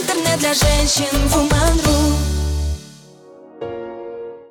Интернет для женщин Woman.ru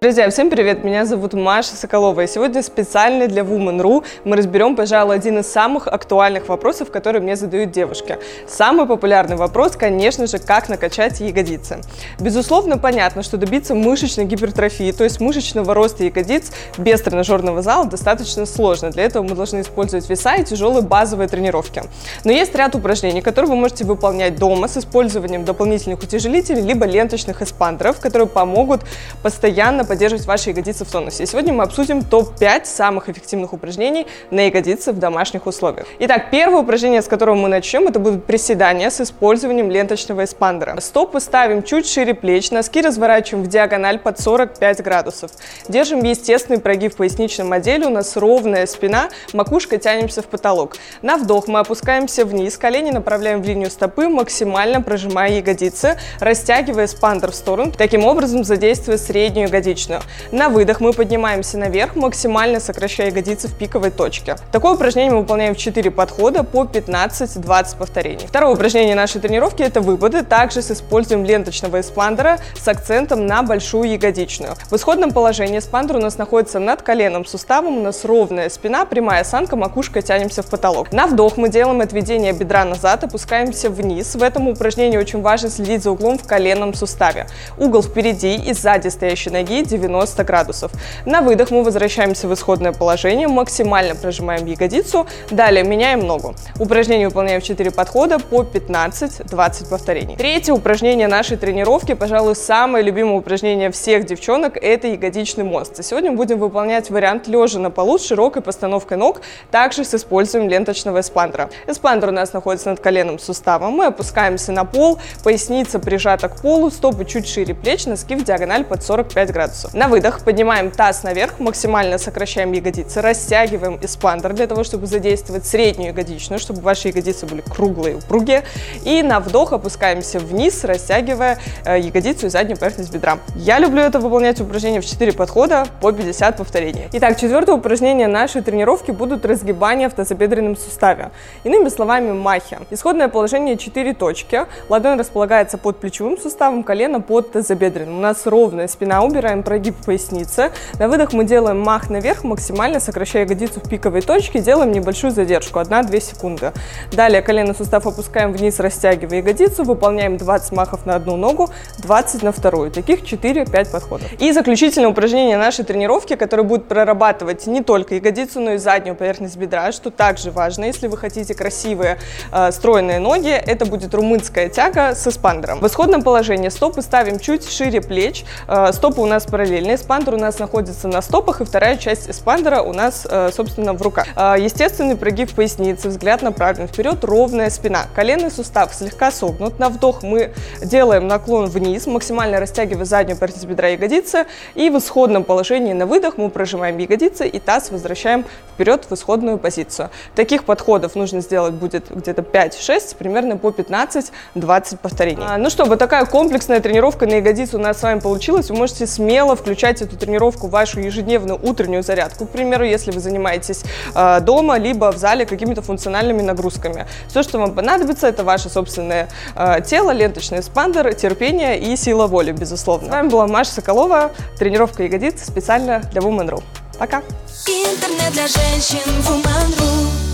Друзья, всем привет! Меня зовут Маша Соколова, и сегодня специально для Woman.ru мы разберем, пожалуй, один из самых актуальных вопросов, которые мне задают девушки. Самый популярный вопрос, конечно же, как накачать ягодицы. Безусловно, понятно, что добиться мышечной гипертрофии, то есть мышечного роста ягодиц без тренажерного зала достаточно сложно. Для этого мы должны использовать веса и тяжелые базовые тренировки. Но есть ряд упражнений, которые вы можете выполнять дома с использованием дополнительных утяжелителей, либо ленточных эспандеров, которые помогут постоянно поддерживать ваши ягодицы в тонусе. И сегодня мы обсудим топ-5 самых эффективных упражнений на ягодицы в домашних условиях. Итак, первое упражнение, с которого мы начнем, это будут приседания с использованием ленточного эспандера. Стопы ставим чуть шире плеч, носки разворачиваем в диагональ под 45 градусов. Держим естественный прогиб в поясничном отделе, у нас ровная спина, макушка тянемся в потолок. На вдох мы опускаемся вниз, колени направляем в линию стопы, максимально прожимая ягодицы, растягивая эспандер в сторону, таким образом задействуя среднюю ягодичную ягодичную. На выдох мы поднимаемся наверх, максимально сокращая ягодицы в пиковой точке. Такое упражнение мы выполняем в 4 подхода по 15-20 повторений. Второе упражнение нашей тренировки – это выпады, также с использованием ленточного эспандера с акцентом на большую ягодичную. В исходном положении эспандер у нас находится над коленным суставом, у нас ровная спина, прямая осанка, макушкой тянемся в потолок. На вдох мы делаем отведение бедра назад, опускаемся вниз. В этом упражнении очень важно следить за углом в коленном суставе. Угол впереди и сзади стоящей ноги 90 градусов. На выдох мы возвращаемся в исходное положение, максимально прожимаем ягодицу, далее меняем ногу. Упражнение выполняем в 4 подхода по 15-20 повторений. Третье упражнение нашей тренировки, пожалуй, самое любимое упражнение всех девчонок, это ягодичный мост. И сегодня будем выполнять вариант лежа на полу с широкой постановкой ног, также с использованием ленточного эспандера. Эспандер у нас находится над коленным суставом, мы опускаемся на пол, поясница прижата к полу, стопы чуть шире плеч, носки в диагональ под 45 градусов градусов. На выдох поднимаем таз наверх, максимально сокращаем ягодицы, растягиваем эспандер для того, чтобы задействовать среднюю ягодичную, чтобы ваши ягодицы были круглые, упругие. И на вдох опускаемся вниз, растягивая э, ягодицу и заднюю поверхность бедра. Я люблю это выполнять упражнение в 4 подхода по 50 повторений. Итак, четвертое упражнение нашей тренировки будут разгибания в тазобедренном суставе. Иными словами, махи. Исходное положение 4 точки. Ладонь располагается под плечевым суставом, колено под тазобедренным. У нас ровная спина, убираем прогиб поясницы. На выдох мы делаем мах наверх, максимально сокращая ягодицу в пиковой точке, делаем небольшую задержку, 1-2 секунды. Далее коленный сустав опускаем вниз, растягивая ягодицу, выполняем 20 махов на одну ногу, 20 на вторую. Таких 4-5 подходов. И заключительное упражнение нашей тренировки, которое будет прорабатывать не только ягодицу, но и заднюю поверхность бедра, что также важно, если вы хотите красивые э, стройные ноги, это будет румынская тяга с эспандером. В исходном положении стопы ставим чуть шире плеч, э, стопы у нас параллельно. Эспандер у нас находится на стопах, и вторая часть эспандера у нас, э, собственно, в руках. Э, естественный прогиб поясницы, взгляд направлен вперед, ровная спина. Коленный сустав слегка согнут. На вдох мы делаем наклон вниз, максимально растягивая заднюю поверхность бедра ягодицы. И в исходном положении на выдох мы прожимаем ягодицы и таз возвращаем вперед в исходную позицию. Таких подходов нужно сделать будет где-то 5-6, примерно по 15-20 повторений. А, ну что, вот такая комплексная тренировка на ягодицу у нас с вами получилась. Вы можете смело смело включать эту тренировку в вашу ежедневную утреннюю зарядку, к примеру, если вы занимаетесь э, дома, либо в зале какими-то функциональными нагрузками. Все, что вам понадобится, это ваше собственное э, тело, ленточный эспандер, терпение и сила воли, безусловно. С вами была Маша Соколова, тренировка ягодиц специально для Woman.ru. Пока! Интернет для женщин Woman.ru